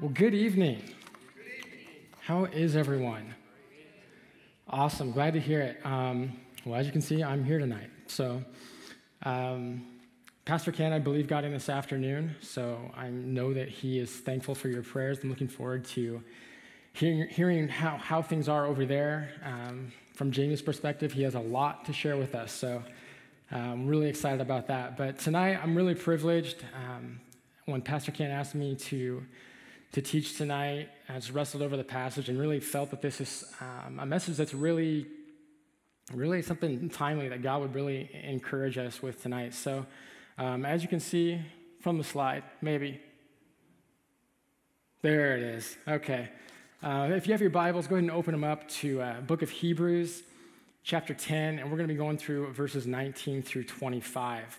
Well, good evening. How is everyone? Awesome. Glad to hear it. Um, well, as you can see, I'm here tonight. So, um, Pastor Ken, I believe, got in this afternoon. So I know that he is thankful for your prayers. I'm looking forward to hearing, hearing how, how things are over there. Um, from Jamie's perspective, he has a lot to share with us. So I'm really excited about that. But tonight, I'm really privileged. Um, when Pastor Ken asked me to to teach tonight. Just wrestled over the passage and really felt that this is um, a message that's really, really something timely that God would really encourage us with tonight. So, um, as you can see from the slide, maybe. There it is. Okay. Uh, if you have your Bibles, go ahead and open them up to uh, book of Hebrews, chapter 10, and we're going to be going through verses 19 through 25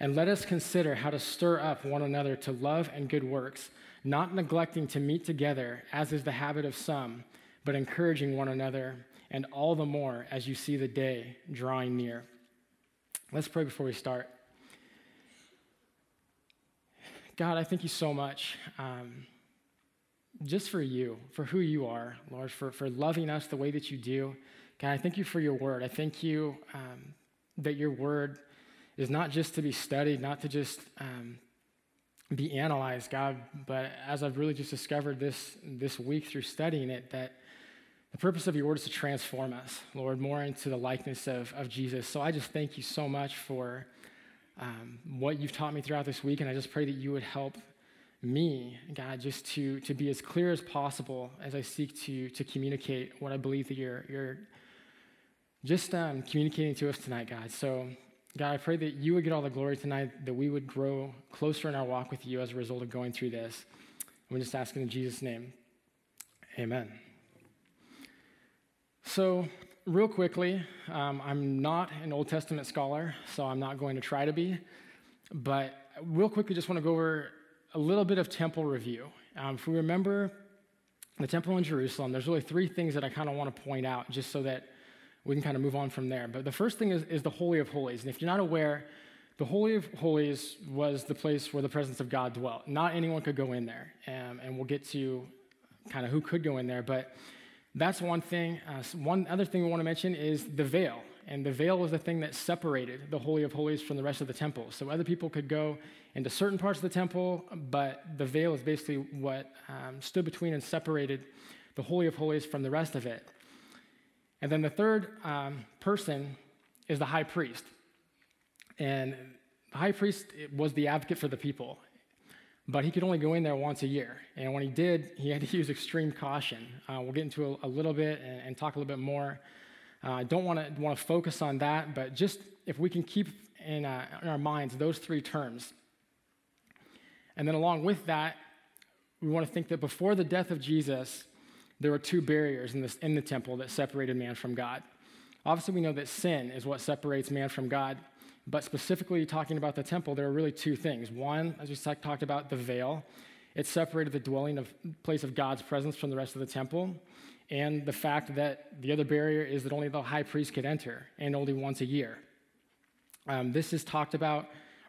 And let us consider how to stir up one another to love and good works, not neglecting to meet together, as is the habit of some, but encouraging one another, and all the more as you see the day drawing near. Let's pray before we start. God, I thank you so much um, just for you, for who you are, Lord, for, for loving us the way that you do. God, I thank you for your word. I thank you um, that your word is not just to be studied, not to just um, be analyzed, God, but as I've really just discovered this, this week through studying it, that the purpose of your word is to transform us, Lord, more into the likeness of, of Jesus. So I just thank you so much for um, what you've taught me throughout this week, and I just pray that you would help me, God, just to, to be as clear as possible as I seek to, to communicate what I believe that you're, you're just um, communicating to us tonight, God. So God, I pray that you would get all the glory tonight, that we would grow closer in our walk with you as a result of going through this. And we're just ask in Jesus' name. Amen. So, real quickly, um, I'm not an Old Testament scholar, so I'm not going to try to be. But real quickly, just want to go over a little bit of temple review. Um, if we remember the temple in Jerusalem, there's really three things that I kind of want to point out just so that we can kind of move on from there. But the first thing is, is the Holy of Holies. And if you're not aware, the Holy of Holies was the place where the presence of God dwelt. Not anyone could go in there. Um, and we'll get to kind of who could go in there. But that's one thing. Uh, one other thing we want to mention is the veil. And the veil was the thing that separated the Holy of Holies from the rest of the temple. So other people could go into certain parts of the temple, but the veil is basically what um, stood between and separated the Holy of Holies from the rest of it. And then the third um, person is the high priest. And the high priest was the advocate for the people, but he could only go in there once a year. And when he did, he had to use extreme caution. Uh, we'll get into a, a little bit and, and, talk a little bit more. Uh, I uh, don't want to want to focus on that, but just if we can keep in, uh, in our minds those three terms. And then along with that, we want to think that before the death of Jesus, there were two barriers in, this, in the temple that separated man from God. Obviously, we know that sin is what separates man from God, but specifically talking about the temple, there are really two things. One, as we talked about, the veil. It separated the dwelling of place of God's presence from the rest of the temple, and the fact that the other barrier is that only the high priest could enter, and only once a year. Um, this is talked about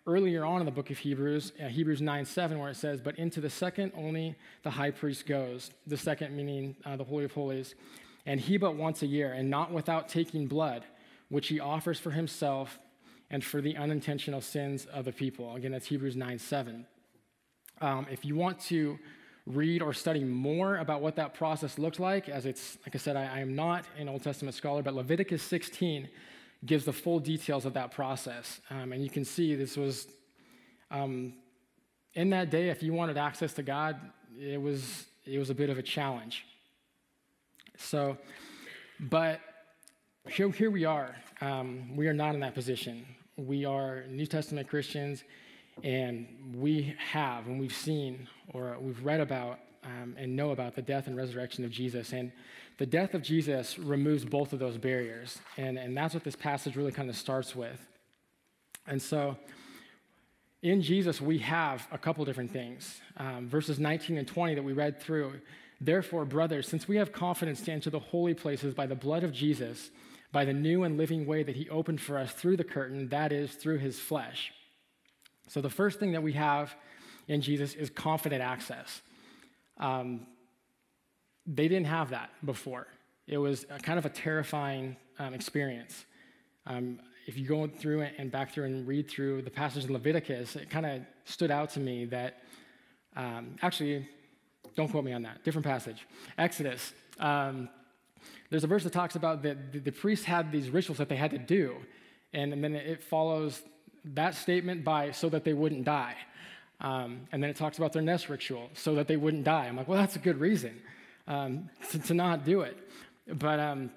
earlier on in the book of Hebrews, uh, Hebrews 9 7, where it says, But into the second only the high priest goes, the second meaning uh, the Holy of Holies, and he but once a year, and not without taking blood, which he offers for himself and for the unintentional sins of the people. Again, that's Hebrews 9 7. Um, if you want to read or study more about what that process looked like, as it's, like I said, I, I am not an Old Testament scholar, but Leviticus 16 gives the full details of that process. Um, and you can see this was, um, in that day, if you wanted access to God, it was, it was a bit of a challenge. So, but here, here we are. Um, we are not in that position. We are New Testament Christians, And we have, and we've seen, or we've read about um, and know about the death and resurrection of Jesus. And the death of Jesus removes both of those barriers. And, and that's what this passage really kind of starts with. And so, in Jesus, we have a couple different things. Um, verses 19 and 20 that we read through. Therefore, brothers, since we have confidence to enter the holy places by the blood of Jesus, by the new and living way that he opened for us through the curtain, that is, through his flesh. So, the first thing that we have in Jesus is confident access. Um, they didn't have that before. It was kind of a terrifying um, experience. Um, if you go through and back through and read through the passage in Leviticus, it kind of stood out to me that, um, actually, don't quote me on that, different passage. Exodus. Um, there's a verse that talks about that the, the priests had these rituals that they had to do, and, and then it follows that statement by so that they wouldn't die. Um, and then it talks about their nest ritual, so that they wouldn't die. I'm like, well, that's a good reason um, to, to, not do it. But um,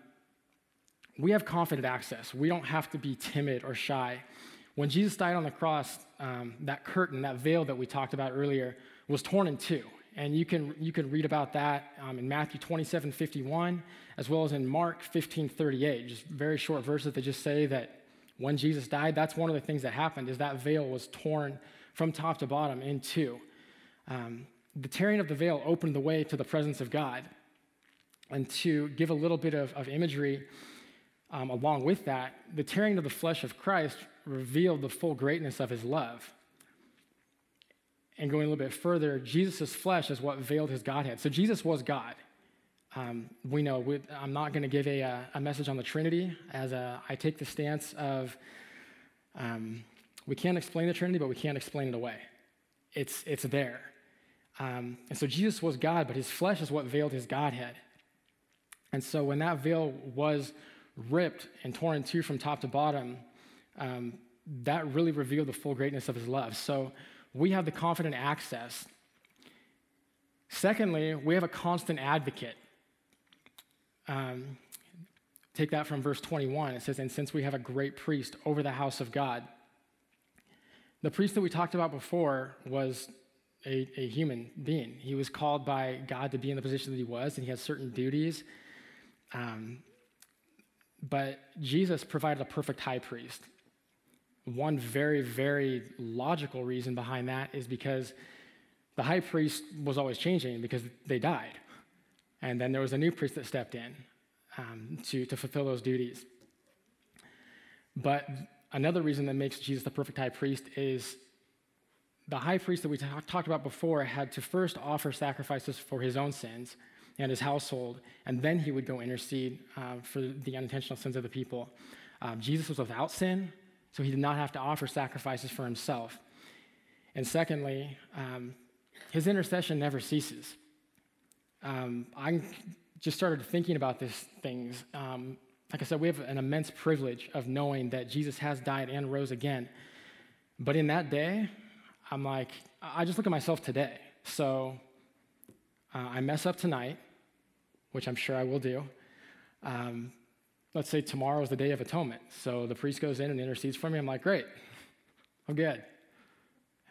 we have confident access. We don't have to be timid or shy. When Jesus died on the cross, um, that curtain, that veil that we talked about earlier, was torn in two. And you can, you can read about that um, in Matthew 27 51, as well as in Mark 15 38. Just very short verses that just say that when Jesus died, that's one of the things that happened, is that veil was torn from top to bottom in two. Um, the tearing of the veil opened the way to the presence of God. And to give a little bit of, of imagery um, along with that, the tearing of the flesh of Christ revealed the full greatness of his love. And going a little bit further, Jesus' flesh is what veiled his Godhead. So Jesus was God. Um, we know, we, I'm not going to give a, a, message on the Trinity, as a, I take the stance of um, we can't explain the Trinity, but we can't explain it away. It's, it's there. Um, and so Jesus was God, but his flesh is what veiled his Godhead. And so when that veil was ripped and torn in two from top to bottom, um, that really revealed the full greatness of his love. So we have the confident access. Secondly, we have a constant advocate. Um, take that from verse 21. It says, And since we have a great priest over the house of God, the priest that we talked about before was a, a, human being. He was called by God to be in the position that he was, and he had certain duties. Um, but Jesus provided a perfect high priest. One very, very logical reason behind that is because the high priest was always changing because they died. And then there was a new priest that stepped in um, to, to fulfill those duties. But Another reason that makes Jesus the perfect high priest is the high priest that we t- talked about before had to first offer sacrifices for his own sins and his household, and then he would go intercede uh, for the unintentional sins of the people. Um, Jesus was without sin, so he did not have to offer sacrifices for himself. And secondly, um, his intercession never ceases. Um, I just started thinking about these things um, like I said, we have an immense privilege of knowing that Jesus has died and rose again. But in that day, I'm like, I just look at myself today. So uh, I mess up tonight, which I'm sure I will do. Um, let's say tomorrow is the day of atonement. So the priest goes in and intercedes for me. I'm like, great, I'm good.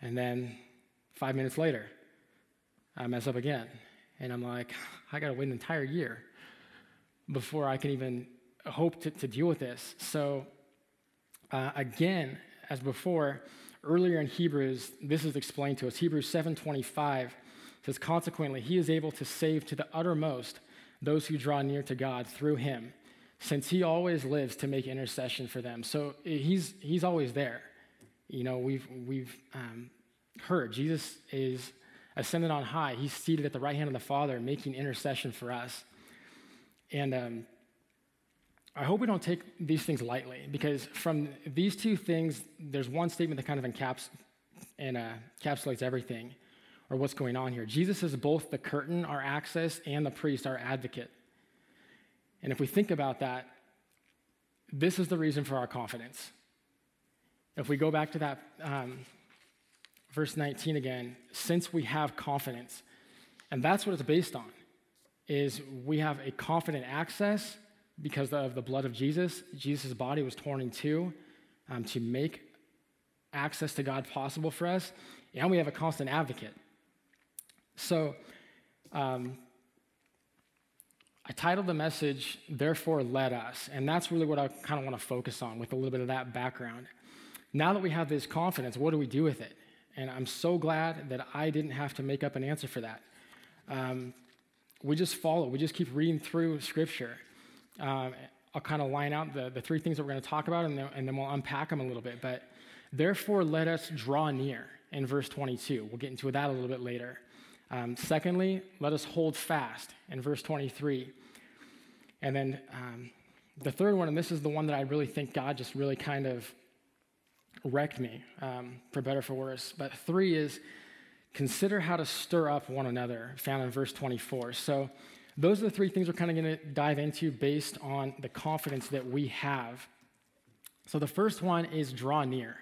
And then five minutes later, I mess up again. And I'm like, I got to wait an entire year before I can even hope to, to deal with this. So, uh, again, as before, earlier in Hebrews, this is explained to us. Hebrews 7:25 says, "Consequently, he is able to save to the uttermost those who draw near to God through him, since he always lives to make intercession for them." So he's he's always there. You know, we've we've um, heard Jesus is ascended on high. He's seated at the right hand of the Father, making intercession for us. And um, I hope we don't take these things lightly because from these two things, there's one statement that kind of encaps and uh, encapsulates everything or what's going on here. Jesus is both the curtain, our access, and the priest, our advocate. And if we think about that, this is the reason for our confidence. If we go back to that um, verse 19 again, since we have confidence, and that's what it's based on, is we have a confident access because of the blood of Jesus. Jesus' body was torn in two um, to make access to God possible for us, and we have a constant advocate. So, um, I titled the message, Therefore Let Us, and that's really what I kind of want to focus on with a little bit of that background. Now that we have this confidence, what do we do with it? And I'm so glad that I didn't have to make up an answer for that. Um, we just follow, we just keep reading through Scripture. Um, I'll kind of line out the, the three things that we're going to talk about, and then, and then we'll unpack them a little bit. But therefore, let us draw near in verse 22. We'll get into that a little bit later. Um, secondly, let us hold fast in verse 23. And then um, the third one, and this is the one that I really think God just really kind of wrecked me, um, for better for worse. But three is consider how to stir up one another, found in verse 24. So those are the three things we're kind of going to dive into based on the confidence that we have. So the first one is draw near.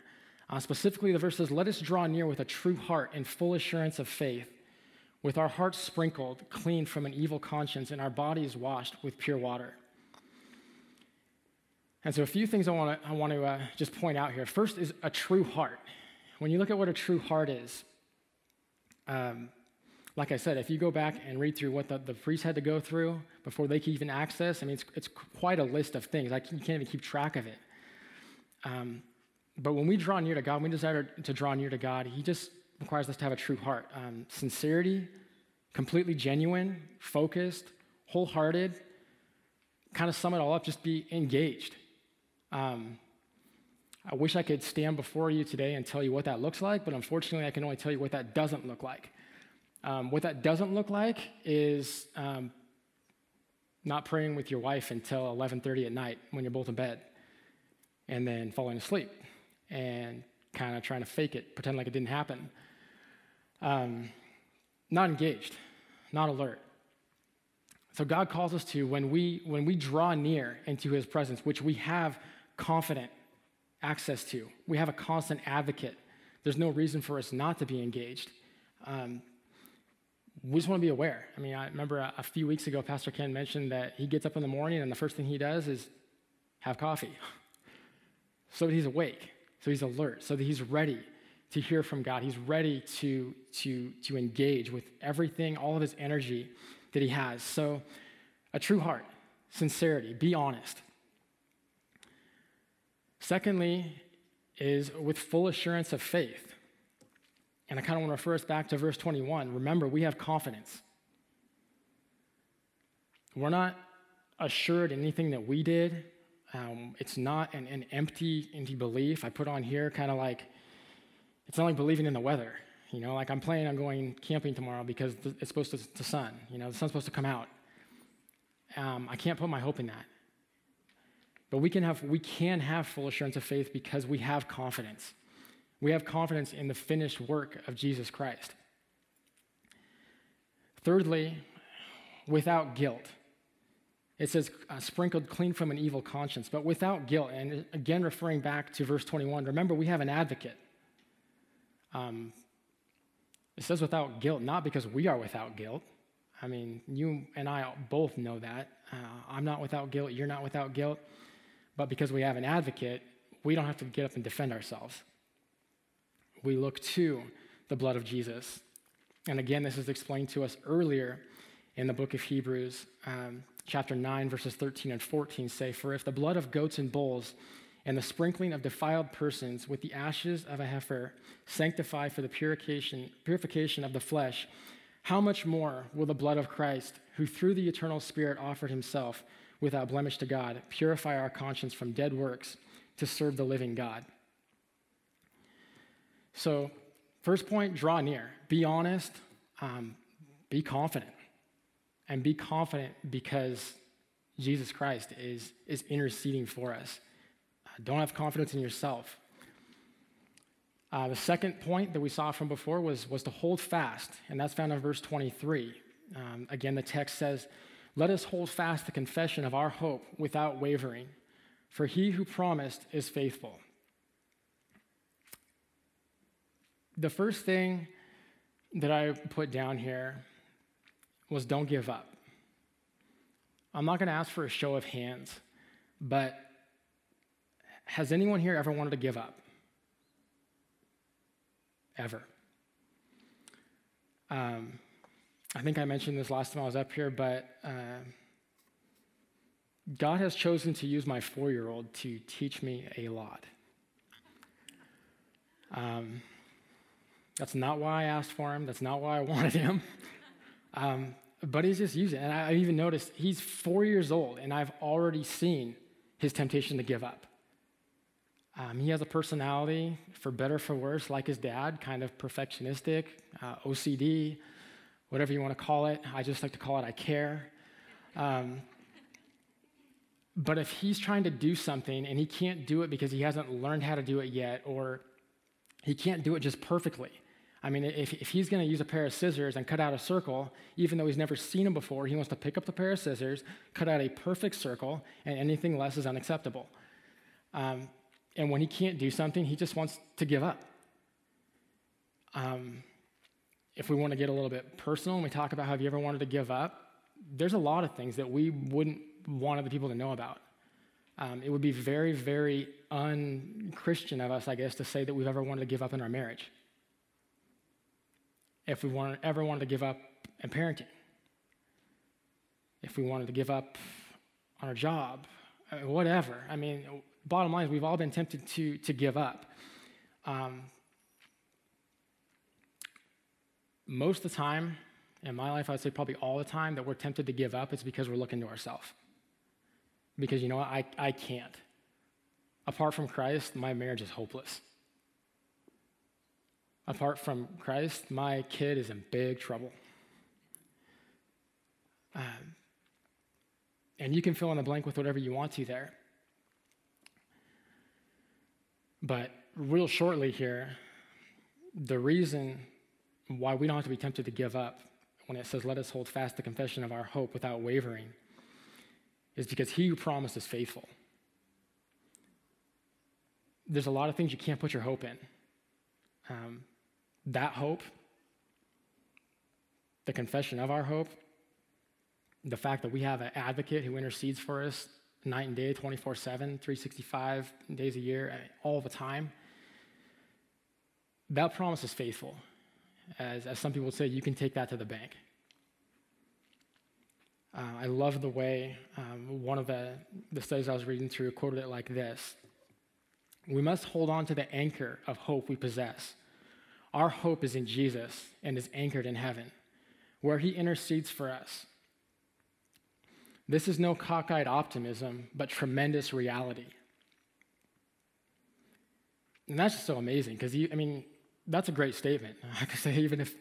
Uh, specifically, the verse says, Let us draw near with a true heart and full assurance of faith, with our hearts sprinkled clean from an evil conscience and our bodies washed with pure water. And so, a few things I want to, I want to uh, just point out here. First is a true heart. When you look at what a true heart is, um, like I said, if you go back and read through what the, the priests had to go through before they could even access, I mean, it's, it's quite a list of things. Like, you can't even keep track of it. Um, but when we draw near to God, when we desire to draw near to God, He just requires us to have a true heart. Um, sincerity, completely genuine, focused, wholehearted. Kind of sum it all up, just be engaged. Um, I wish I could stand before you today and tell you what that looks like, but unfortunately, I can only tell you what that doesn't look like. Um, what that doesn't look like is um, not praying with your wife until 11:30 at night when you're both in bed, and then falling asleep and kind of trying to fake it, pretend like it didn't happen. Um, not engaged, not alert. So God calls us to when we when we draw near into His presence, which we have confident access to. We have a constant advocate. There's no reason for us not to be engaged. Um, we just want to be aware. I mean, I remember a, a, few weeks ago, Pastor Ken mentioned that he gets up in the morning and the first thing he does is have coffee. so that he's awake, so he's alert, so that he's ready to hear from God. He's ready to, to, to engage with everything, all of his energy that he has. So, a true heart, sincerity, be honest. Secondly, is with full assurance of faith. And I kind of want to refer us back to verse 21. Remember, we have confidence. We're not assured anything that we did. Um, it's not an, an empty, empty belief. I put on here kind of like, it's not like believing in the weather. You know, like I'm planning on going camping tomorrow because it's supposed to, to sun. You know, the sun's supposed to come out. Um, I can't put my hope in that. But we can have we can have full assurance of faith because we have confidence. We have confidence in the finished work of Jesus Christ. Thirdly, without guilt. It says, uh, sprinkled clean from an evil conscience, but without guilt. And again, referring back to verse 21, remember, we have an advocate. Um, it says without guilt, not because we are without guilt. I mean, you and I both know that. Uh, I'm not without guilt, you're not without guilt. But because we have an advocate, we don't have to get up and defend ourselves. We look to the blood of Jesus. And again, this is explained to us earlier in the book of Hebrews, um, chapter 9, verses 13 and 14 say, For if the blood of goats and bulls and the sprinkling of defiled persons with the ashes of a heifer sanctify for the purification, purification of the flesh, how much more will the blood of Christ, who through the eternal Spirit offered himself, without blemish to God, purify our conscience from dead works to serve the living God. So, first point, draw near. Be honest, um, be confident. And be confident because Jesus Christ is, is interceding for us. Uh, don't have confidence in yourself. Uh, the second point that we saw from before was, was to hold fast, and that's found in verse 23. Um, again, the text says, let us hold fast the confession of our hope without wavering, for he who promised is faithful. The first thing that I put down here was don't give up. I'm not going to ask for a show of hands, but has anyone here ever wanted to give up? ever. Um, I think I mentioned this last time I was up here, but uh, God has chosen to use my four year old to teach me a lot. Um, that's not why I asked for him, that's not why I wanted him. Um, but he's just using it. And I even noticed he's four years old, and I've already seen his temptation to give up. Um, he has a personality, for better for worse, like his dad, kind of perfectionistic, uh, OCD, whatever you want to call it. I just like to call it I care. Um, but if he's trying to do something and he can't do it because he hasn't learned how to do it yet, or he can't do it just perfectly, I mean, if, if he's going to use a pair of scissors and cut out a circle, even though he's never seen them before, he wants to pick up the pair of scissors, cut out a perfect circle, and anything less is unacceptable. Um, and when he can't do something, he just wants to give up. Um, if we want to get a little bit personal and we talk about have you ever wanted to give up, there's a lot of things that we wouldn't want other people to know about. Um, it would be very, very unchristian of us, I guess, to say that we've ever wanted to give up in our marriage if we wanted, ever wanted to give up in parenting, if we wanted to give up on our job, uh, whatever. I mean, bottom line is we've all been tempted to, to give up. Um, most of the time in my life, I would say probably all the time that we're tempted to give up, it's because we're looking to ourselves. Because you know what? I, I can't. Apart from Christ, my marriage is hopeless apart from Christ, my kid is in big trouble. Um, and you can fill in the blank with whatever you want to there. But real shortly here, the reason why we don't have to be tempted to give up when it says, Let us hold fast the confession of our hope without wavering, is because he who promised is faithful. There's a lot of things you can't put your hope in. Um, that hope, the confession of our hope, the fact that we have an advocate who intercedes for us night and day, 24 7, 365 days a year, all the time, that promise is faithful. As, as some people say, you can take that to the bank. Uh, I love the way um, one of the, the studies I was reading through quoted it like this We must hold on to the anchor of hope we possess our hope is in Jesus and is anchored in heaven, where he intercedes for us. This is no cockeyed optimism, but tremendous reality. And that's just so amazing because, I mean, that's a great statement. I could say, even if,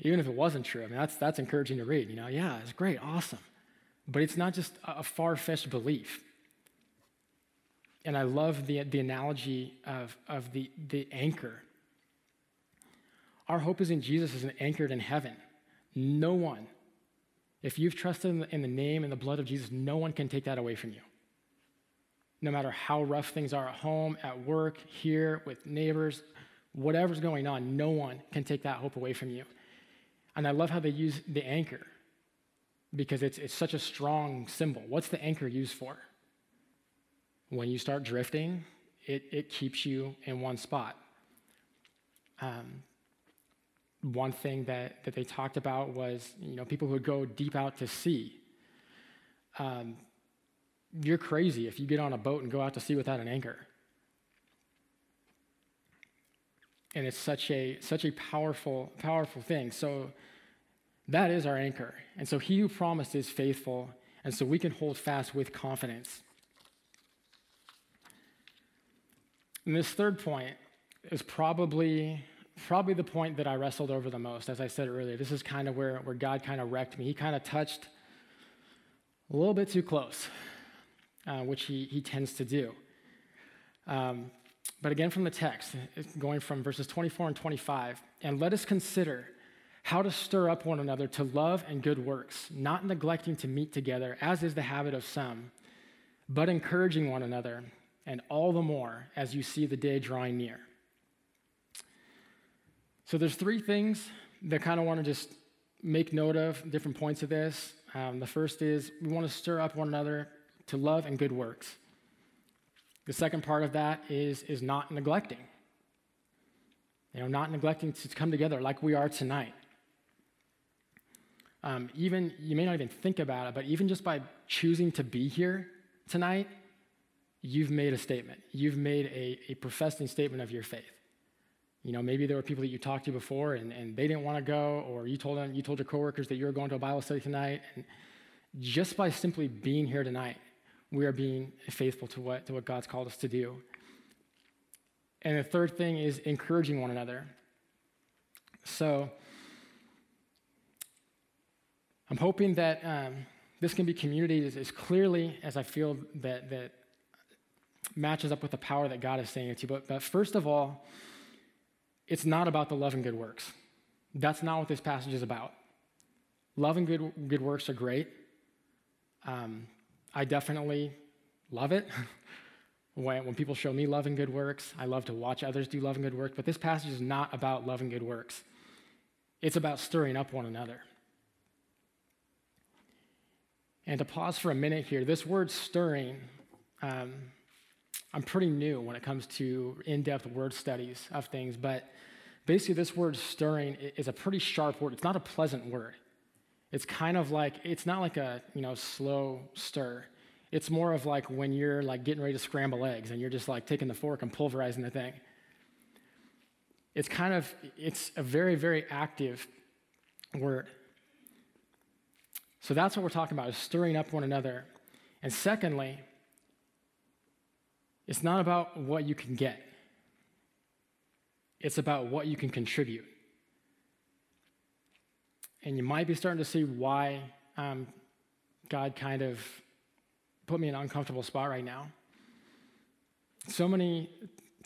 even if it wasn't true, I mean, that's, that's encouraging to read. You know, yeah, it's great, awesome. But it's not just a far fetched belief. And I love the, the analogy of, of the, the anchor our hope is in Jesus is anchored in heaven. No one, if you've trusted in the, in the name and the blood of Jesus, no one can take that away from you. No matter how rough things are at home, at work, here, with neighbors, whatever's going on, no one can take that hope away from you. And I love how they use the anchor because it's, it's such a strong symbol. What's the anchor used for? When you start drifting, it, it keeps you in one spot. Um, one thing that, that they talked about was you know people who would go deep out to sea. Um, you're crazy if you get on a boat and go out to sea without an anchor. And it's such a such a powerful powerful thing. So that is our anchor. And so he who promised is faithful. And so we can hold fast with confidence. And this third point is probably probably the point that I wrestled over the most, as I said earlier. This is kind of where, where God kind of wrecked me. He kind of touched a little bit too close, uh, which he, he tends to do. Um, but again, from the text, going from verses 24 and 25, and let us consider how to stir up one another to love and good works, not neglecting to meet together, as is the habit of some, but encouraging one another, and all the more as you see the day drawing near. So there's three things that kind of want to just make note of, different points of this. Um, the first is we want to stir up one another to love and good works. The second part of that is, is not neglecting. You know, not neglecting to come together like we are tonight. Um, even, you may not even think about it, but even just by choosing to be here tonight, you've made a statement. You've made a, a professing statement of your faith. You know, maybe there were people that you talked to before and, and they didn't want to go, or you told them, you told your coworkers that you were going to a Bible study tonight. And just by simply being here tonight, we are being faithful to what, to what God's called us to do. And the third thing is encouraging one another. So I'm hoping that um, this can be community as, clearly as I feel that, that matches up with the power that God is saying it to. You. But, but first of all, it's not about the love and good works. That's not what this passage is about. Love and good, good works are great. Um, I definitely love it. when, when people show me love and good works, I love to watch others do love and good works. But this passage is not about love and good works, it's about stirring up one another. And to pause for a minute here, this word stirring, um, I'm pretty new when it comes to in depth word studies of things, but basically, this word stirring is a pretty sharp word. It's not a pleasant word. It's kind of like, it's not like a, you know, slow stir. It's more of like when you're like getting ready to scramble eggs and you're just like taking the fork and pulverizing the thing. It's kind of, it's a very, very active word. So that's what we're talking about, is stirring up one another. And secondly, it's not about what you can get. It's about what you can contribute. And you might be starting to see why um, God kind of put me in an uncomfortable spot right now. So many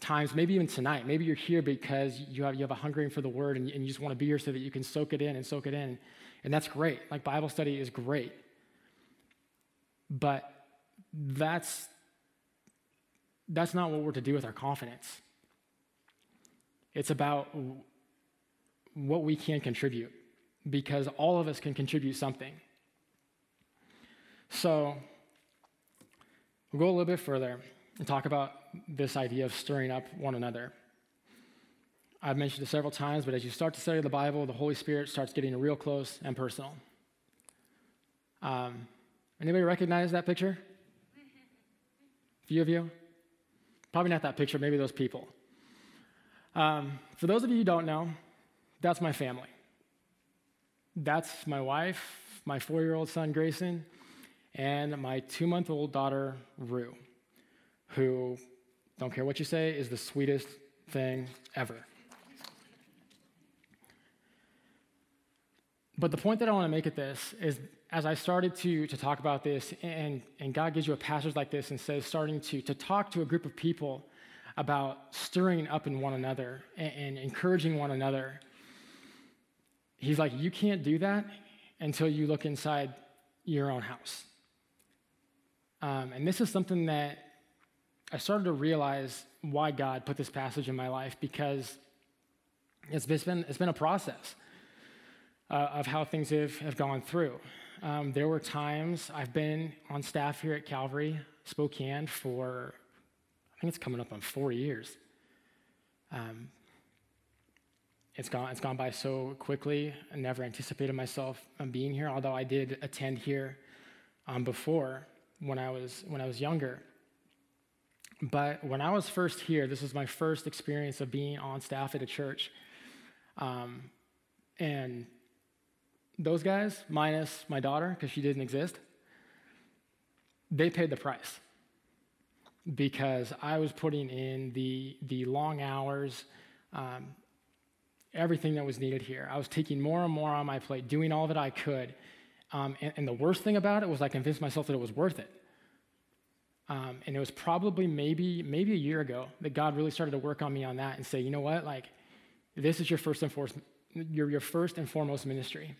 times, maybe even tonight, maybe you're here because you have, you have a hungering for the word and, and you just want to be here so that you can soak it in and soak it in. And that's great. Like Bible study is great. But that's that's not what we're to do with our confidence. It's about what we can contribute because all of us can contribute something. So, we'll go a little bit further and talk about this idea of stirring up one another. I've mentioned it several times, but as you start to study the Bible, the Holy Spirit starts getting real close and personal. Um, anybody recognize that picture? A few of you? Probably not that picture, maybe those people. Um, for those of you who don't know, that's my family. That's my wife, my four year old son, Grayson, and my two month old daughter, Rue, who, don't care what you say, is the sweetest thing ever. But the point that I want to make at this is as I started to, to talk about this, and, and God gives you a passage like this and says, starting to, to talk to a group of people about stirring up in one another and, and encouraging one another, he's like, You can't do that until you look inside your own house. Um, and this is something that I started to realize why God put this passage in my life because it's been, it's been a process uh, of how things have, have gone through. Um, there were times I've been on staff here at Calvary, Spokane, for I think it's coming up on four years. Um, it's gone, it's gone by so quickly. I never anticipated myself being here, although I did attend here um, before when I, was, when I was younger. But when I was first here, this was my first experience of being on staff at a church. Um, and those guys, minus my daughter, because she didn't exist, they paid the price because I was putting in the, the long hours, um, everything that was needed here. I was taking more and more on my plate, doing all that I could. Um, and, and, the worst thing about it was I convinced myself that it was worth it. Um, and it was probably maybe maybe a year ago that God really started to work on me on that and say, you know what, like this is your first and your, your first and foremost ministry.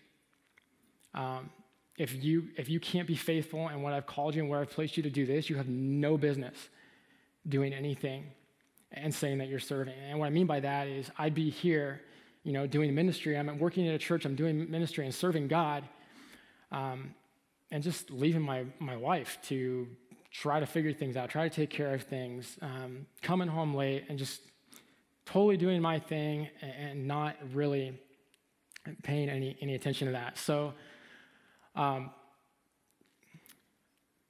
Um, if you if you can't be faithful in what I've called you and where I've placed you to do this, you have no business doing anything and saying that you're serving. And what I mean by that is I'd be here you know, doing ministry. I'm working at a church, I'm doing ministry and serving God, um, and just leaving my, my wife to try to figure things out, try to take care of things, um, coming home late and just totally doing my thing and not really paying any, any attention to that. So, um,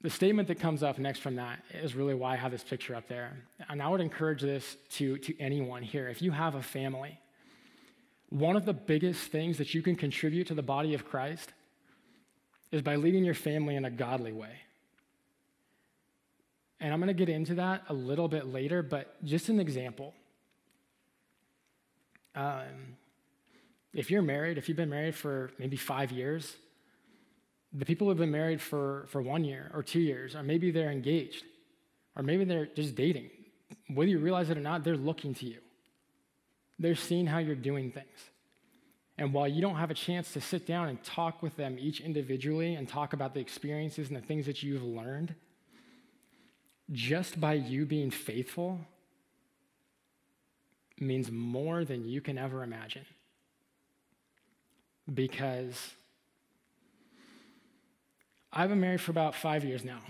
the statement that comes up next from that is really why I have this picture up there. And I would encourage this to, to anyone here. If you have a family, one of the biggest things that you can contribute to the body of Christ is by leading your family in a godly way. And I'm going to get into that a little bit later, but just an example. Um, if you're married, if you've been married for maybe five years, the people who have been married for, for one year or two years, or maybe they're engaged, or maybe they're just dating, whether you realize it or not, they're looking to you. They're seeing how you're doing things. And while you don't have a chance to sit down and talk with them each individually and talk about the experiences and the things that you've learned, just by you being faithful means more than you can ever imagine. Because I've been married for about five years now.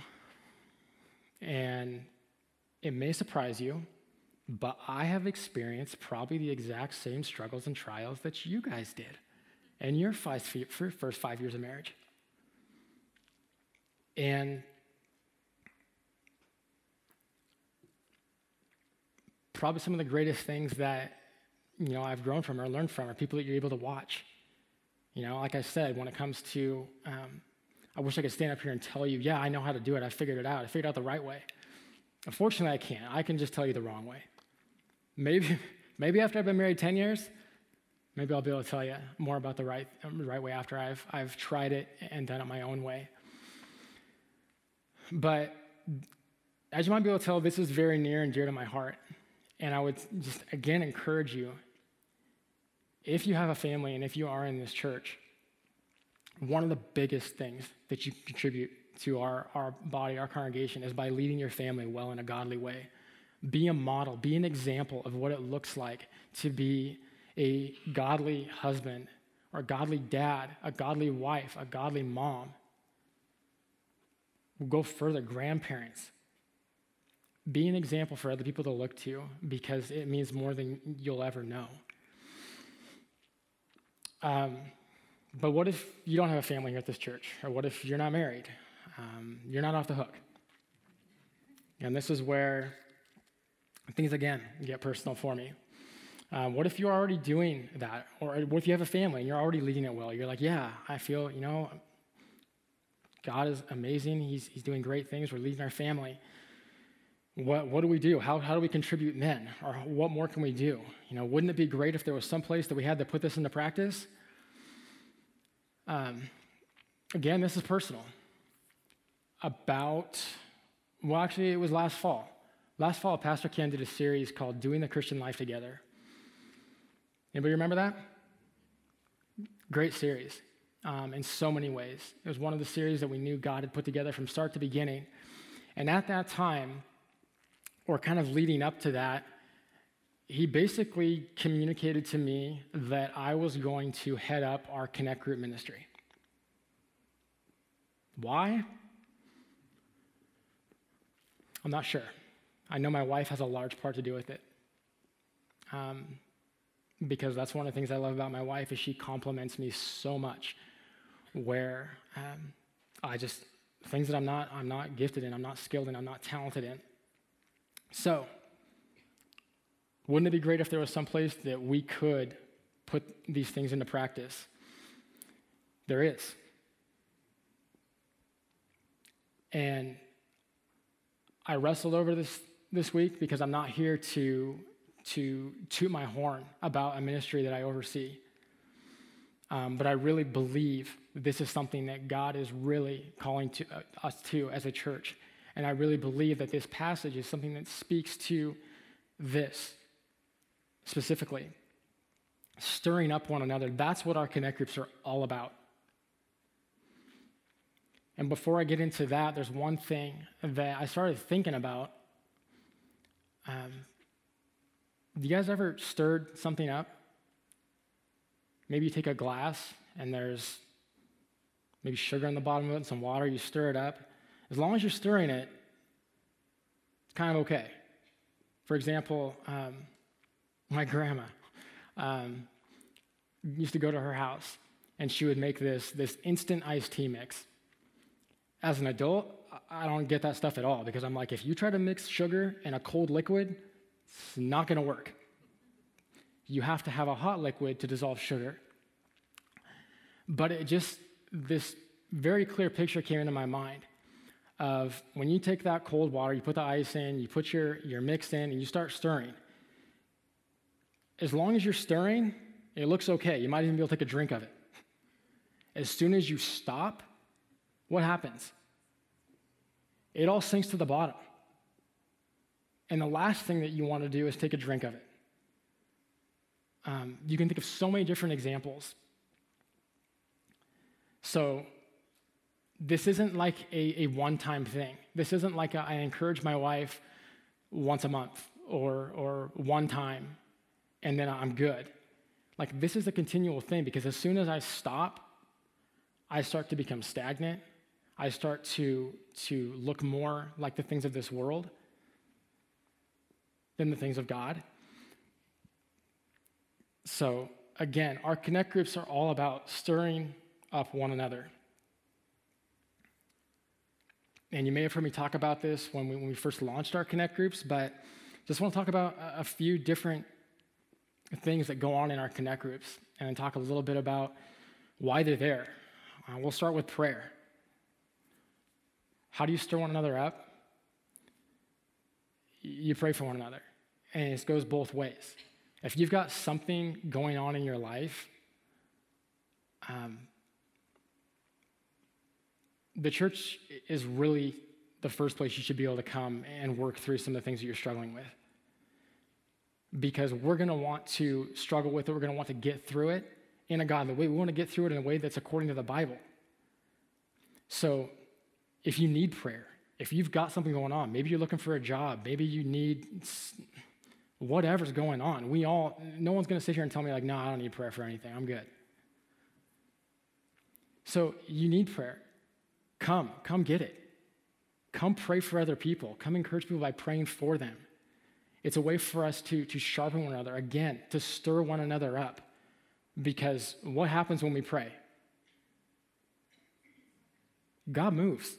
And it may surprise you, but I have experienced probably the exact same struggles and trials that you guys did in your first five years of marriage. And probably some of the greatest things that you know I've grown from or learned from are people that you're able to watch. You know, like I said, when it comes to, um, I wish I could stand up here and tell you, yeah, I know how to do it. I figured it out. I figured out the right way. Unfortunately, I can't. I can just tell you the wrong way. Maybe, maybe after I've been married 10 years, maybe I'll be able to tell you more about the right, right way after I've, I've tried it and done it my own way. But as you might be able to tell, this is very near and dear to my heart. And I would just again encourage you if you have a family and if you are in this church, one of the biggest things that you contribute to our, our body, our congregation, is by leading your family well in a godly way. Be a model, be an example of what it looks like to be a godly husband or a godly dad, a godly wife, a godly mom. We'll go further, grandparents. Be an example for other people to look to because it means more than you'll ever know. Um, but what if you don't have a family here at this church? Or what if you're not married? Um, you're not off the hook. And this is where things again get personal for me. Um, what if you're already doing that? Or what if you have a family and you're already leading it well? You're like, yeah, I feel, you know, God is amazing. He's, he's doing great things. We're leading our family. What, what do we do? How, how do we contribute then? Or what more can we do? You know, wouldn't it be great if there was some place that we had to put this into practice? Um, again, this is personal. About, well, actually, it was last fall. Last fall, Pastor Ken did a series called Doing the Christian Life Together. Anybody remember that? Great series um, in so many ways. It was one of the series that we knew God had put together from start to beginning. And at that time, or kind of leading up to that, he basically communicated to me that I was going to head up our Connect Group ministry. Why? I'm not sure. I know my wife has a large part to do with it. Um, because that's one of the things I love about my wife is she complements me so much. Where um, I just things that I'm not I'm not gifted in, I'm not skilled in, I'm not talented in. So, wouldn't it be great if there was some place that we could put these things into practice? There is. And I wrestled over this this week because I'm not here to, to toot my horn about a ministry that I oversee. Um, but I really believe this is something that God is really calling to, uh, us to as a church. And I really believe that this passage is something that speaks to this specifically. Stirring up one another. That's what our connect groups are all about. And before I get into that, there's one thing that I started thinking about. Um, you guys ever stirred something up? Maybe you take a glass and there's maybe sugar in the bottom of it and some water, you stir it up. As long as you're stirring it, it's kind of okay. For example, um, my grandma, um, used to go to her house and she would make this, this instant iced tea mix. As an adult, I don't get that stuff at all because I'm like, if you try to mix sugar in a cold liquid, it's not going to work. You have to have a hot liquid to dissolve sugar. But it just, this very clear picture came into my mind of when you take that cold water, you put the ice in, you put your, your mix in, and you start stirring. As long as you're stirring, it looks okay. You might even be able to take a drink of it. As soon as you stop, what happens? It all sinks to the bottom. And the last thing that you want to do is take a drink of it. Um, you can think of so many different examples. So, this isn't like a, a one time thing. This isn't like a, I encourage my wife once a month or, or one time and then I'm good. Like, this is a continual thing because as soon as I stop, I start to become stagnant. I start to, to look more like the things of this world than the things of God. So, again, our connect groups are all about stirring up one another. And you may have heard me talk about this when we, when we first launched our connect groups, but just want to talk about a, a few different things that go on in our connect groups and talk a little bit about why they're there. Uh, we'll start with prayer. How do you stir one another up? You pray for one another. And it goes both ways. If you've got something going on in your life, um, the church is really the first place you should be able to come and work through some of the things that you're struggling with. Because we're going to want to struggle with it, we're going to want to get through it in a godly way. We want to get through it in a way that's according to the Bible. So if you need prayer, if you've got something going on, maybe you're looking for a job, maybe you need whatever's going on. We all, no one's going to sit here and tell me, like, no, I don't need prayer for anything. I'm good. So you need prayer. Come, come get it. Come pray for other people. Come encourage people by praying for them. It's a way for us to, to sharpen one another, again, to stir one another up. Because what happens when we pray? God moves.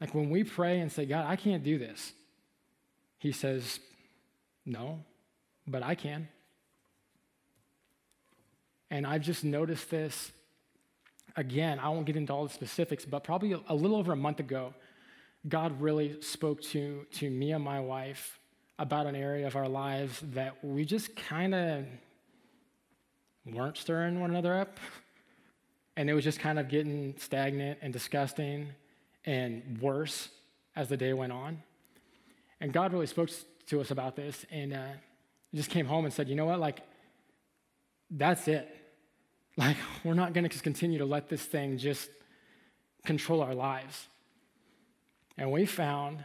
Like when we pray and say, God, I can't do this, He says, No, but I can. And I've just noticed this again, I won't get into all the specifics, but probably a, little over a month ago, God really spoke to, to me and my wife about an area of our lives that we just kind of weren't stirring one another up. And it was just kind of getting stagnant and disgusting and worse as the day went on. And God really spoke to us about this and uh, just came home and said, you know what, like, that's it. Like, we're not going to continue to let this thing just control our lives. And we found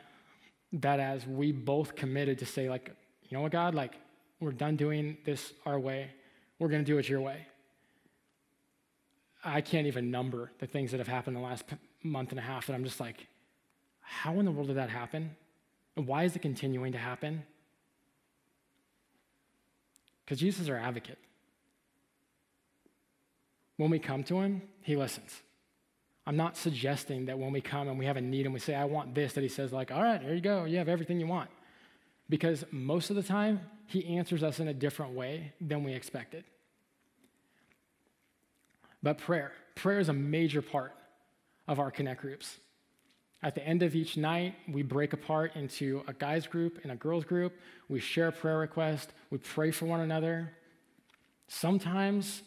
that as we both committed to say, like, you know what, God, like, we're done doing this our way, we're going to do it your way. I can't even number the things that have happened in the last month and a half that I'm just like, how in the world did that happen? And why is it continuing to happen? Because Jesus is our advocate. When we come to him, he listens. I'm not suggesting that when we come and we have a need and we say, I want this, that he says, like, all right, here you go, you have everything you want. Because most of the time, he answers us in a different way than we expected. But prayer, prayer is a major part of our connect groups. At the end of each night, we break apart into a guys group and a girls group. We share prayer request. We pray for one another. Sometimes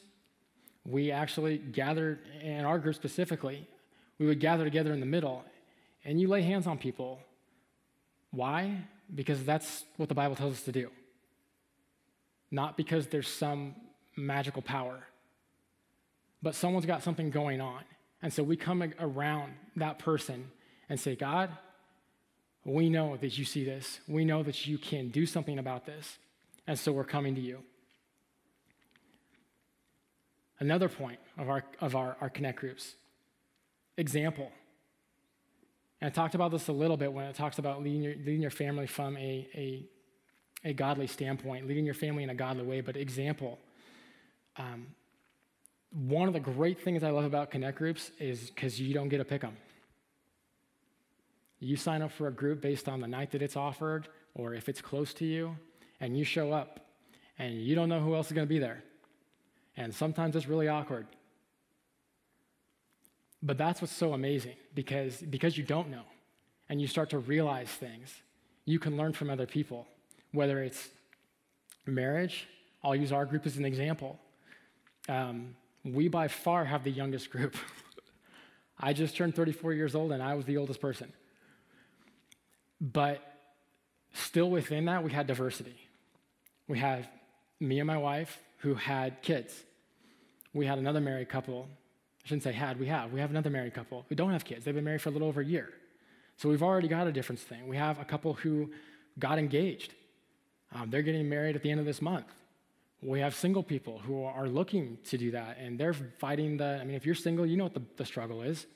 we actually gather in our group specifically, we would gather together in the middle and you lay hands on people. Why? Because that's what the Bible tells us to do. Not because there's some magical power, but someone's got something going on. And so we come around that person and say, God, we know that you see this. We know that you can do something about this. And so we're coming to you. Another point of our, of our, our connect groups example. And I talked about this a little bit when it talks about leading your, leading your family from a, a a godly standpoint, leading your family in a godly way, but example. Um, one of the great things I love about connect groups is because you don't get to pick them. You sign up for a group based on the night that it's offered or if it's close to you, and you show up and you don't know who else is going to be there. And sometimes it's really awkward. But that's what's so amazing because, because you don't know and you start to realize things, you can learn from other people, whether it's marriage. I'll use our group as an example. Um, we by far have the youngest group. I just turned 34 years old and I was the oldest person. But still within that, we had diversity. We had me and my wife who had kids. We had another married couple I shouldn't say had, we have. We have another married couple who don't have kids. They've been married for a little over a year. So we've already got a difference thing. We have a couple who got engaged. Um, they're getting married at the end of this month. We have single people who are looking to do that, and they're fighting the. I mean, if you're single, you know what the, the struggle is.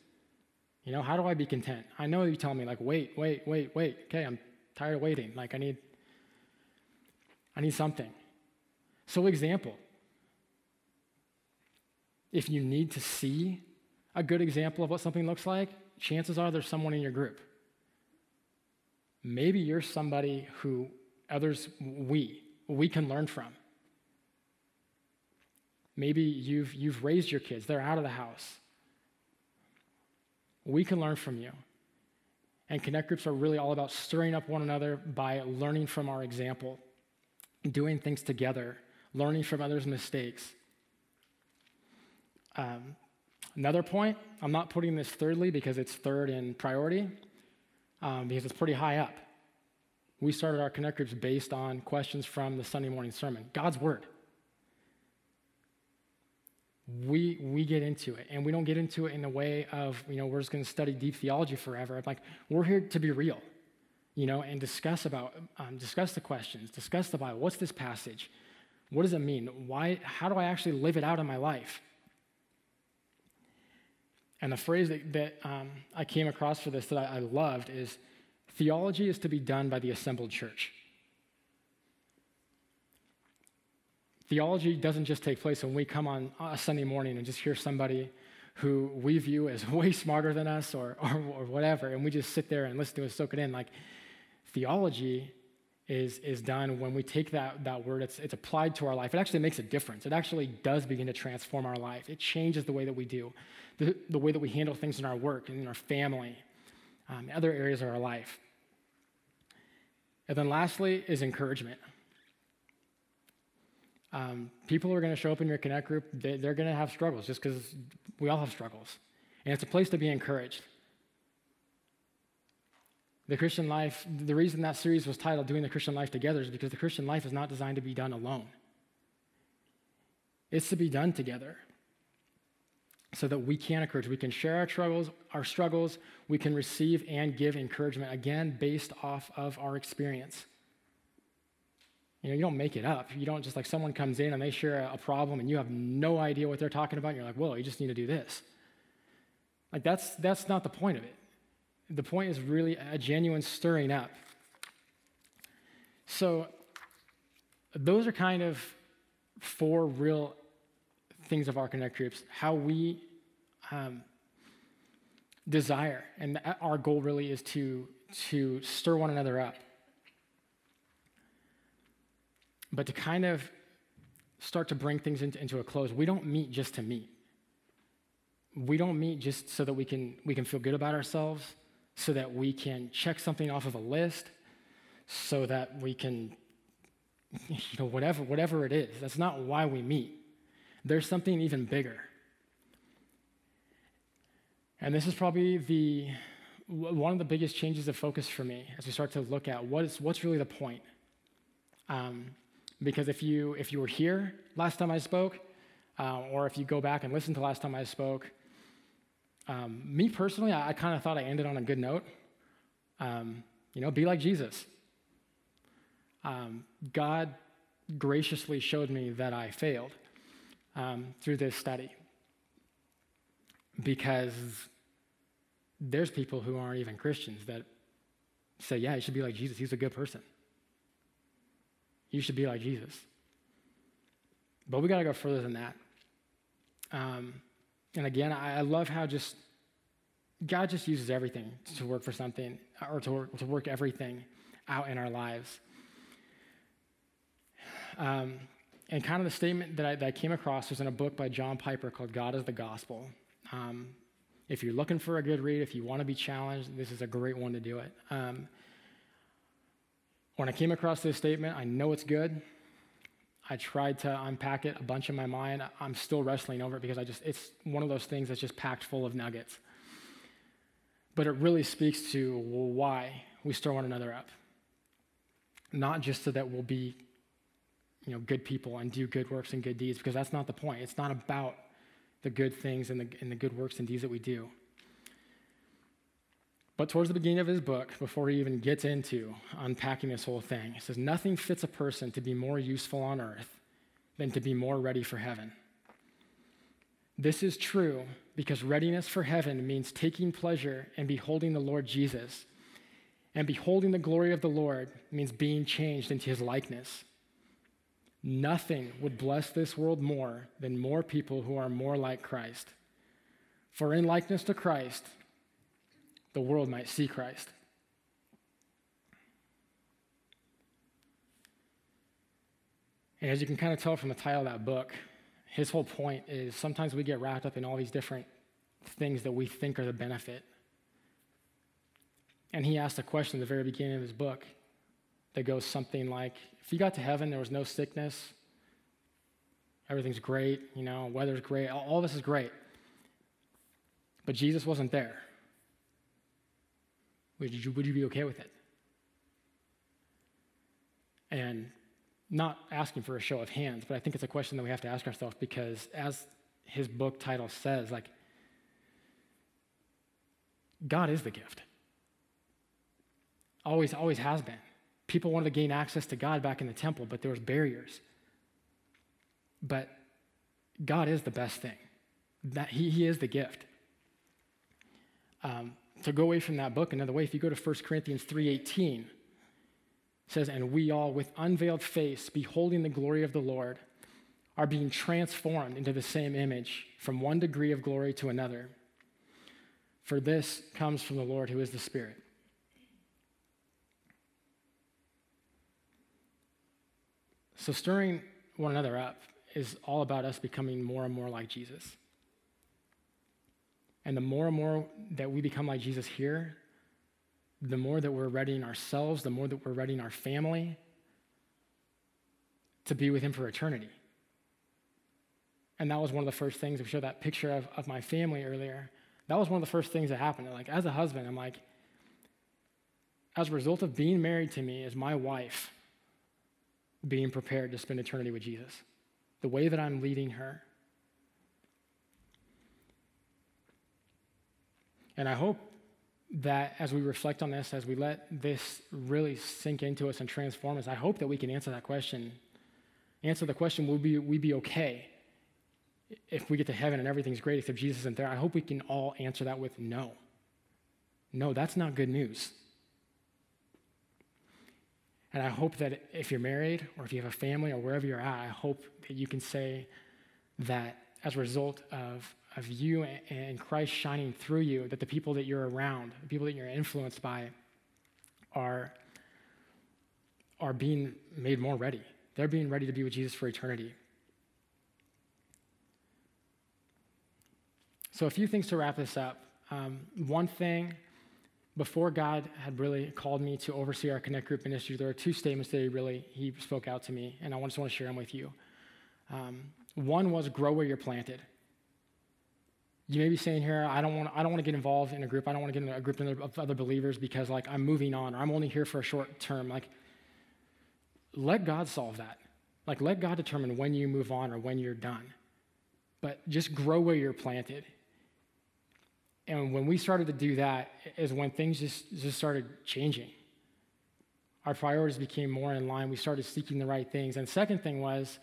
You know, how do I be content? I know you tell me, like, wait, wait, wait, wait. Okay, I'm tired of waiting. Like, I need, I need something. So, example, if you need to see a good example of what something looks like, chances are there's someone in your group. Maybe you're somebody who others, we, we can learn from. Maybe you've, you've raised your kids, they're out of the house. We can learn from you. And connect groups are really all about stirring up one another by learning from our example, doing things together, learning from others' mistakes. Um, another point, I'm not putting this thirdly because it's third in priority, um, because it's pretty high up. We started our connect groups based on questions from the Sunday morning sermon, God's Word. We, we get into it, and we don't get into it in a way of, you know, we're just going to study deep theology forever. Like, we're here to be real, you know, and discuss about, um, discuss the questions, discuss the Bible. What's this passage? What does it mean? Why, how do I actually live it out in my life? And the phrase that, that um, I came across for this that I, I loved is theology is to be done by the assembled church. Theology doesn't just take place when we come on a Sunday morning and just hear somebody who we view as way smarter than us or, or, or, whatever, and we just sit there and listen to it, soak it in. Like, theology is, is done when we take that, that word, it's, it's applied to our life. It actually makes a difference. It actually does begin to transform our life. It changes the way that we do the, the way that we handle things in our work and in our family, um, other areas of our life. And then lastly is encouragement. Um, people are going to show up in your connect group, they, are going to have struggles just because we all have struggles. And it's a place to be encouraged. The Christian life, the reason that series was titled Doing the Christian Life Together is because the Christian life is not designed to be done alone. It's to be done together so that we can encourage. We can share our struggles, our struggles, we can receive and give encouragement, again, based off of our experience. You know, you don't make it up. You don't just like someone comes in and they share a problem and you have no idea what they're talking about, and you're like, whoa, you just need to do this. Like that's that's not the point of it. The point is really a genuine stirring up. So those are kind of four real things of our connect groups, how we um, desire, and our goal really is to, to stir one another up. But to kind of start to bring things into, into a close, we don't meet just to meet. We don't meet just so that we can, we can feel good about ourselves, so that we can check something off of a list, so that we can, you know, whatever, whatever it is. That's not why we meet. There's something even bigger. And this is probably the one of the biggest changes of focus for me as we start to look at what is what's really the point. Um, because if you if you were here last time I spoke, uh, or if you go back and listen to last time I spoke, um, me personally, I, I kind of thought I ended on a good note. Um, you know, be like Jesus. Um, God graciously showed me that I failed um, through this study because there's people who aren't even Christians that say, yeah, you should be like Jesus. He's a good person. you should be like Jesus. But we got to go further than that. Um, and again, I, love how just God just uses everything to work for something or to work, to work everything out in our lives. Um, and kind of the statement that I, that I, came across was in a book by John Piper called God is the Gospel. Um, if you're looking for a good read, if you want to be challenged, this is a great one to do it. Um, when I came across this statement, I know it's good. I tried to unpack it a bunch in my mind. I'm still wrestling over it because I just, it's one of those things that's just packed full of nuggets. But it really speaks to why we stir one another up. Not just so that we'll be, you know, good people and do good works and good deeds, because that's not the point. It's not about the good things and the, and the good works and deeds that we do. But towards the beginning of his book, before he even gets into unpacking this whole thing, he says, Nothing fits a person to be more useful on earth than to be more ready for heaven. This is true because readiness for heaven means taking pleasure in beholding the Lord Jesus. And beholding the glory of the Lord means being changed into his likeness. Nothing would bless this world more than more people who are more like Christ. For in likeness to Christ, the world might see Christ. And as you can kind of tell from the title of that book, his whole point is sometimes we get wrapped up in all these different things that we think are the benefit. And he asked a question at the very beginning of his book that goes something like If you got to heaven, there was no sickness, everything's great, you know, weather's great, all, this is great. But Jesus wasn't there. Would you, would you be okay with it? And not asking for a show of hands, but I think it's a question that we have to ask ourselves because, as his book title says, like, God is the gift. Always, always has been. People wanted to gain access to God back in the temple, but there was barriers. But God is the best thing. That he, he is the gift. Um, to go away from that book another way, if you go to 1 Corinthians 3:18, it says, "And we all with unveiled face, beholding the glory of the Lord, are being transformed into the same image from one degree of glory to another. For this comes from the Lord who is the Spirit." So stirring one another up is all about us becoming more and more like Jesus. And the more and more that we become like Jesus here, the more that we're readying ourselves, the more that we're readying our family to be with Him for eternity. And that was one of the first things, we showed that picture of, of my family earlier. That was one of the first things that happened. Like, as a husband, I'm like, as a result of being married to me, is my wife being prepared to spend eternity with Jesus. The way that I'm leading her, And I hope that as we reflect on this, as we let this really sink into us and transform us, I hope that we can answer that question. Answer the question, will we, we be okay if we get to heaven and everything's great except Jesus isn't there? I hope we can all answer that with no. No, that's not good news. And I hope that if you're married or if you have a family or wherever you're at, I hope that you can say that as a result of of you and Christ shining through you, that the people that you're around, the people that you're influenced by, are, are being made more ready. They're being ready to be with Jesus for eternity. So, a few things to wrap this up. Um, one thing, before God had really called me to oversee our Connect Group ministry, there are two statements that he really he spoke out to me, and I just want to share them with you. Um, one was grow where you're planted. You may be saying here, I don't want, I don't want to get involved in a group. I don't want to get in a group of other believers because, like, I'm moving on or I'm only here for a short term. Like, let God solve that. Like, let God determine when you move on or when you're done. But just grow where you're planted. And when we started to do that, is when things just, just started changing. Our priorities became more in line. We started seeking the right things. And second thing was,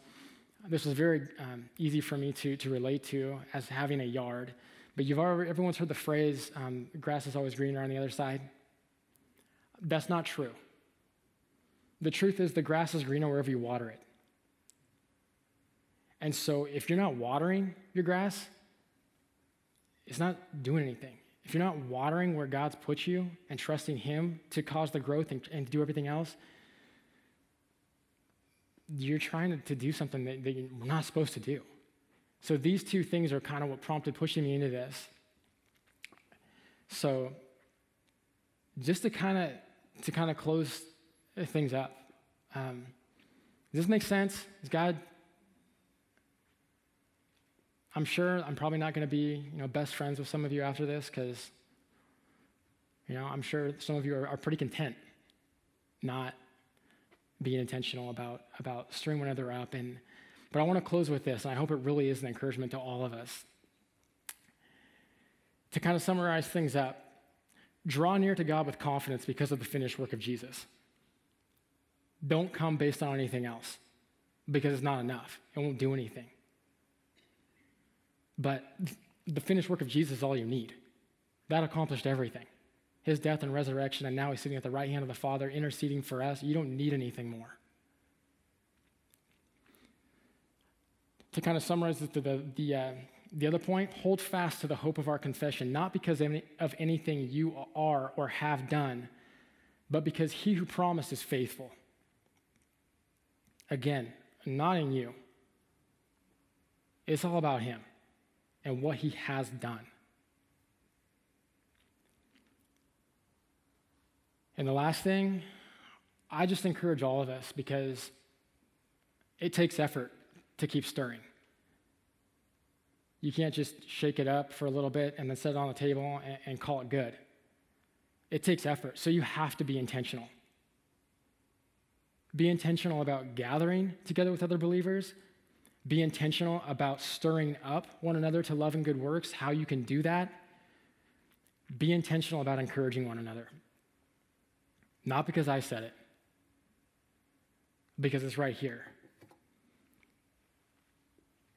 this was very um, easy for me to, to relate to as having a yard. But you've already, everyone's heard the phrase, um, grass is always greener on the other side. That's not true. The truth is, the grass is greener wherever you water it. And so, if you're not watering your grass, it's not doing anything. If you're not watering where God's put you and trusting Him to cause the growth and, and do everything else, you're trying to, do something that, that you're not supposed to do. So these two things are kind of what prompted pushing me into this. So just to kind of to kind of close things up, um, does this make sense? Is God? I'm sure I'm probably not going to be you know best friends with some of you after this because you know I'm sure some of you are, are pretty content not being intentional about about stirring one another up and but I want to close with this, and I hope it really is an encouragement to all of us. To kind of summarize things up, draw near to God with confidence because of the finished work of Jesus. Don't come based on anything else because it's not enough. It won't do anything. But the finished work of Jesus is all you need. That accomplished everything. His death and resurrection, and now he's sitting at the right hand of the Father interceding for us. You don't need anything more. to kind of summarize the, the, the, uh, the other point, hold fast to the hope of our confession, not because of, any, of anything you are or have done, but because he who promised is faithful. Again, not in you. It's all about him and what he has done. And the last thing, I just encourage all of us because it takes effort to keep stirring. You can't just shake it up for a little bit and then set it on the table and, and call it good. It takes effort, so you have to be intentional. Be intentional about gathering together with other believers. Be intentional about stirring up one another to love and good works, how you can do that. Be intentional about encouraging one another. Not because I said it, because it's right here.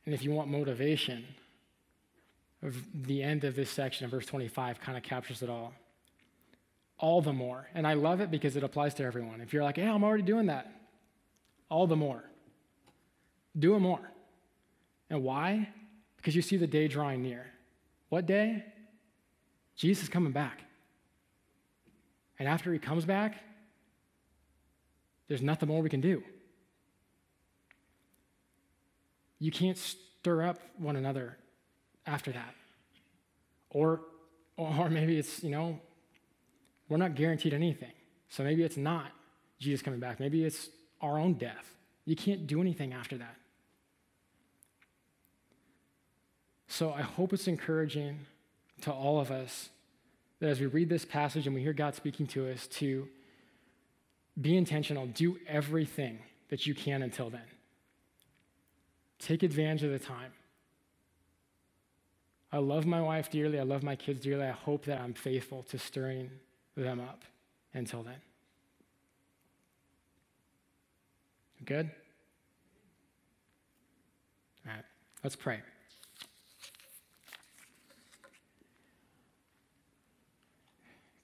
And if you want motivation, the end of this section of verse 25 kind of captures it all. All the more. And I love it because it applies to everyone. If you're like, yeah, I'm already doing that, all the more. Do it more. And why? Because you see the day drawing near. What day? Jesus coming back. And after he comes back, there's nothing more we can do. You can't stir up one another after that. Or, or maybe it's, you know, we're not guaranteed anything. So maybe it's not Jesus coming back. Maybe it's our own death. You can't do anything after that. So I hope it's encouraging to all of us that as we read this passage and we hear God speaking to us, to be intentional, do everything that you can until then. Take advantage of the time. I love my wife dearly. I love my kids dearly. I hope that I'm faithful to stirring them up until then. Good? All right, let's pray.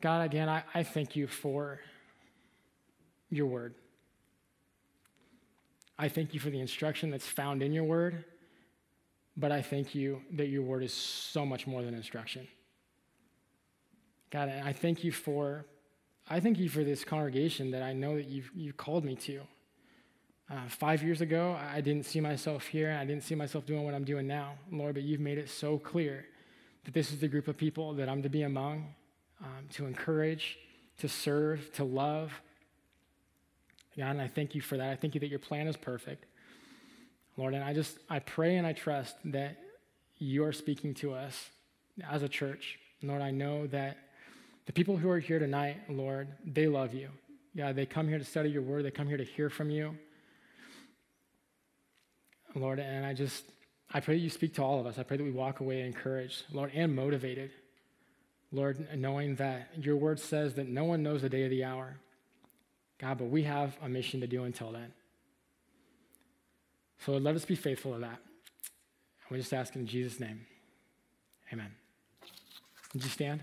God, again, I, I thank you for your word. I thank you for the instruction that's found in your word. But I thank you that your word is so much more than instruction. God, I thank you for, I thank you for this congregation that I know that you've, you've called me to. Uh, five years ago, I didn't see myself here. I didn't see myself doing what I'm doing now, Lord, but you've made it so clear that this is the group of people that I'm to be among, um, to encourage, to serve, to love. God, and I thank you for that. I thank you that your plan is perfect. Lord, and I just, I pray and I trust that you are speaking to us as a church. Lord, I know that the people who are here tonight, Lord, they love you. God, they come here to study your word, they come here to hear from you. Lord, and I just, I pray that you speak to all of us. I pray that we walk away encouraged, Lord, and motivated. Lord, knowing that your word says that no one knows the day or the hour. God, but we have a mission to do until then. So let us be faithful to that. We just ask in Jesus' name. Amen. Would you stand?